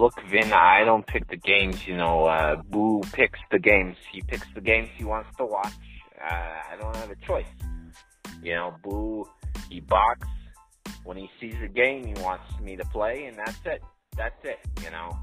look, Vin, I don't pick the games. You know, uh, Boo picks the games. He picks the games he wants to watch. Uh, I don't have a choice. You know, Boo, he box when he sees a game he wants me to play, and that's it. That's it. You know,